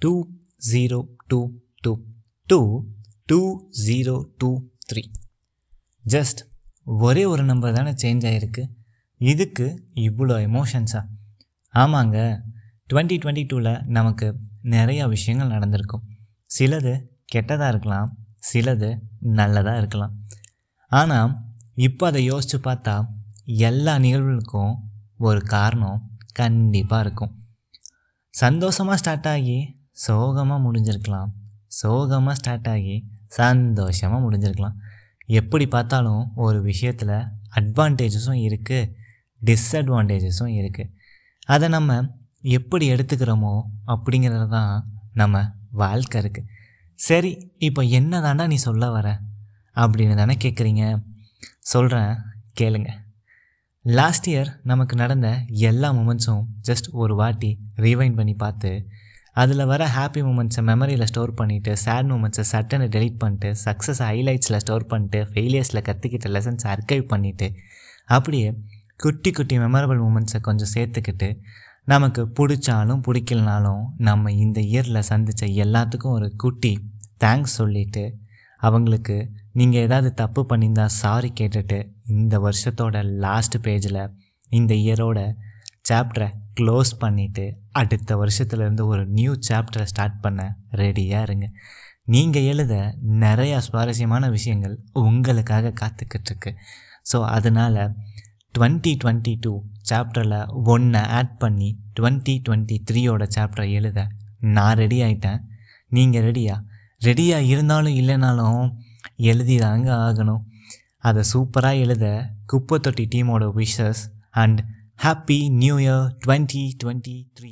Two zero two two two two zero two three just ஒரே ஒரு number தானே change ஆகிருக்கு இதுக்கு இவ்வளோ எமோஷன்ஸா ஆமாங்க. டுவெண்ட்டி டுவெண்ட்டி டூவில் நமக்கு நிறையா விஷயங்கள் நடந்திருக்கும். சிலது கெட்டதாக இருக்கலாம் சிலது நல்லதாக இருக்கலாம். ஆனால் இப்போ அதை யோசித்து பார்த்தா எல்லா நிகழ்வுகளுக்கும் ஒரு காரணம் கண்டிப்பாக இருக்கும். சந்தோஷமாக ஸ்டார்ட் ஆகி சோகமாக முடிஞ்சிருக்கலாம். சோகமாக ஸ்டார்ட் ஆகி சந்தோஷமாக முடிஞ்சிருக்கலாம். எப்படி பார்த்தாலும் ஒரு விஷயத்தில் அட்வான்டேஜஸும் இருக்குது டிஸ்அட்வான்டேஜஸும் இருக்குது அதை நம்ம எப்படி எடுத்துக்கிறோமோ அப்படிங்கிறது தான் நம்ம வாழ்க்கை இருக்குது சரி இப்போ என்ன தாண்டா நீ சொல்ல வர? அப்படின்னு தானே கேட்குறீங்க சொல்கிறேன் கேளுங்க. லாஸ்ட் இயர் நமக்கு நடந்த எல்லா மூமெண்ட்ஸும் ஜஸ்ட் ஒரு வாட்டி ரீவைண்ட் பண்ணி பார்த்து அதில் வர ஹாப்பி மூமெண்ட்ஸை மெமரியில் ஸ்டோர் பண்ணிவிட்டு சேட் மூமெண்ட்ஸை சட்டனை டெலிட் பண்ணிட்டு சக்ஸஸ் ஹைலைட்ஸில் ஸ்டோர் பண்ணிட்டு ஃபெயிலியர்ஸில் கற்றுக்கிட்ட லெசன்ஸ் அர்கைவ் பண்ணிவிட்டு அப்படியே குட்டி குட்டி மெமரபிள் மூமெண்ட்ஸை கொஞ்சம் சேர்த்துக்கிட்டு நமக்கு பிடிச்சாலும் பிடிக்கலனாலும் நம்ம இந்த இயரில் சந்தித்த எல்லாத்துக்கும் ஒரு குட்டி தேங்க்ஸ் சொல்லிவிட்டு அவங்களுக்கு நீங்கள் ஏதாவது தப்பு பண்ணியிருந்தால் சாரி கேட்டுட்டு இந்த வருஷத்தோட லாஸ்ட் பேஜில் இந்த இயரோட சாப்டரை க்ளோஸ் பண்ணிவிட்டு அடுத்த வருஷத்துலேருந்து ஒரு நியூ சாப்டரை ஸ்டார்ட் பண்ண ரெடியாக இருங்க. நீங்கள் எழுத நிறையா சுவாரஸ்யமான விஷயங்கள் உங்களுக்காக காத்துக்கிட்டுருக்கு ஸோ அதனால் டுவெண்ட்டி டுவெண்ட்டி டூ சாப்டரில் ஒன்றை ஆட் பண்ணி டுவெண்ட்டி டுவெண்ட்டி த்ரீயோட சாப்டரை எழுத நான் ரெடி ஆகிட்டேன் நீங்கள் ரெடியா ரெடியாக இருந்தாலும் இல்லைனாலும் எழுதி தாங்க ஆகணும். அதை சூப்பராக எழுத குப்பை தொட்டி டீமோட wishes and happy new year twenty twenty three